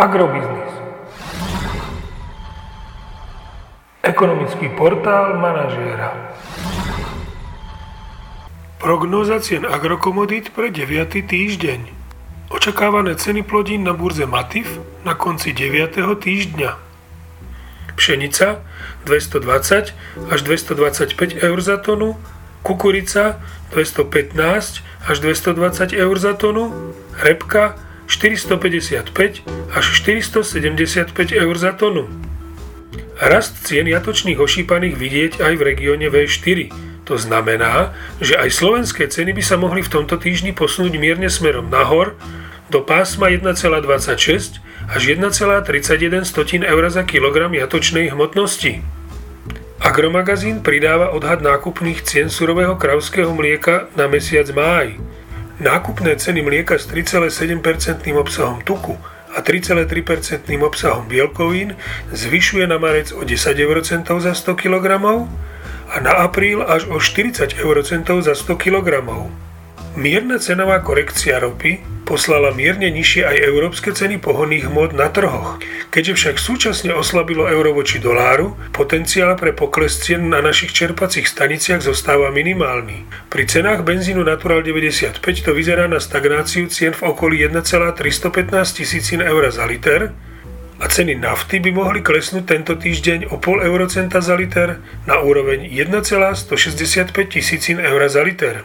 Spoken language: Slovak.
Agrobiznis. Ekonomický portál manažéra. Prognóza cien agrokomodít pre 9. týždeň. Očakávané ceny plodín na burze Matif na konci 9. týždňa. Pšenica 220 až 225 eur za tonu, kukurica 215 až 220 eur za tonu, repka 455 až 475 eur za tonu. Rast cien jatočných ošípaných vidieť aj v regióne V4. To znamená, že aj slovenské ceny by sa mohli v tomto týždni posunúť mierne smerom nahor do pásma 1,26 až 1,31 eur za kilogram jatočnej hmotnosti. Agromagazín pridáva odhad nákupných cien surového kravského mlieka na mesiac máj. Nákupné ceny mlieka s 3,7% obsahom tuku a 3,3% obsahom bielkovín zvyšuje na marec o 10 eurocentov za 100 kg a na apríl až o 40 eurocentov za 100 kg. Mierna cenová korekcia ropy poslala mierne nižšie aj európske ceny pohonných hmot na trhoch. Keďže však súčasne oslabilo euro voči doláru, potenciál pre pokles cien na našich čerpacích staniciach zostáva minimálny. Pri cenách benzínu Natural 95 to vyzerá na stagnáciu cien v okolí 1,315 tisícin eur za liter, a ceny nafty by mohli klesnúť tento týždeň o pol eurocenta za liter na úroveň 1,165 tisícin eur za liter.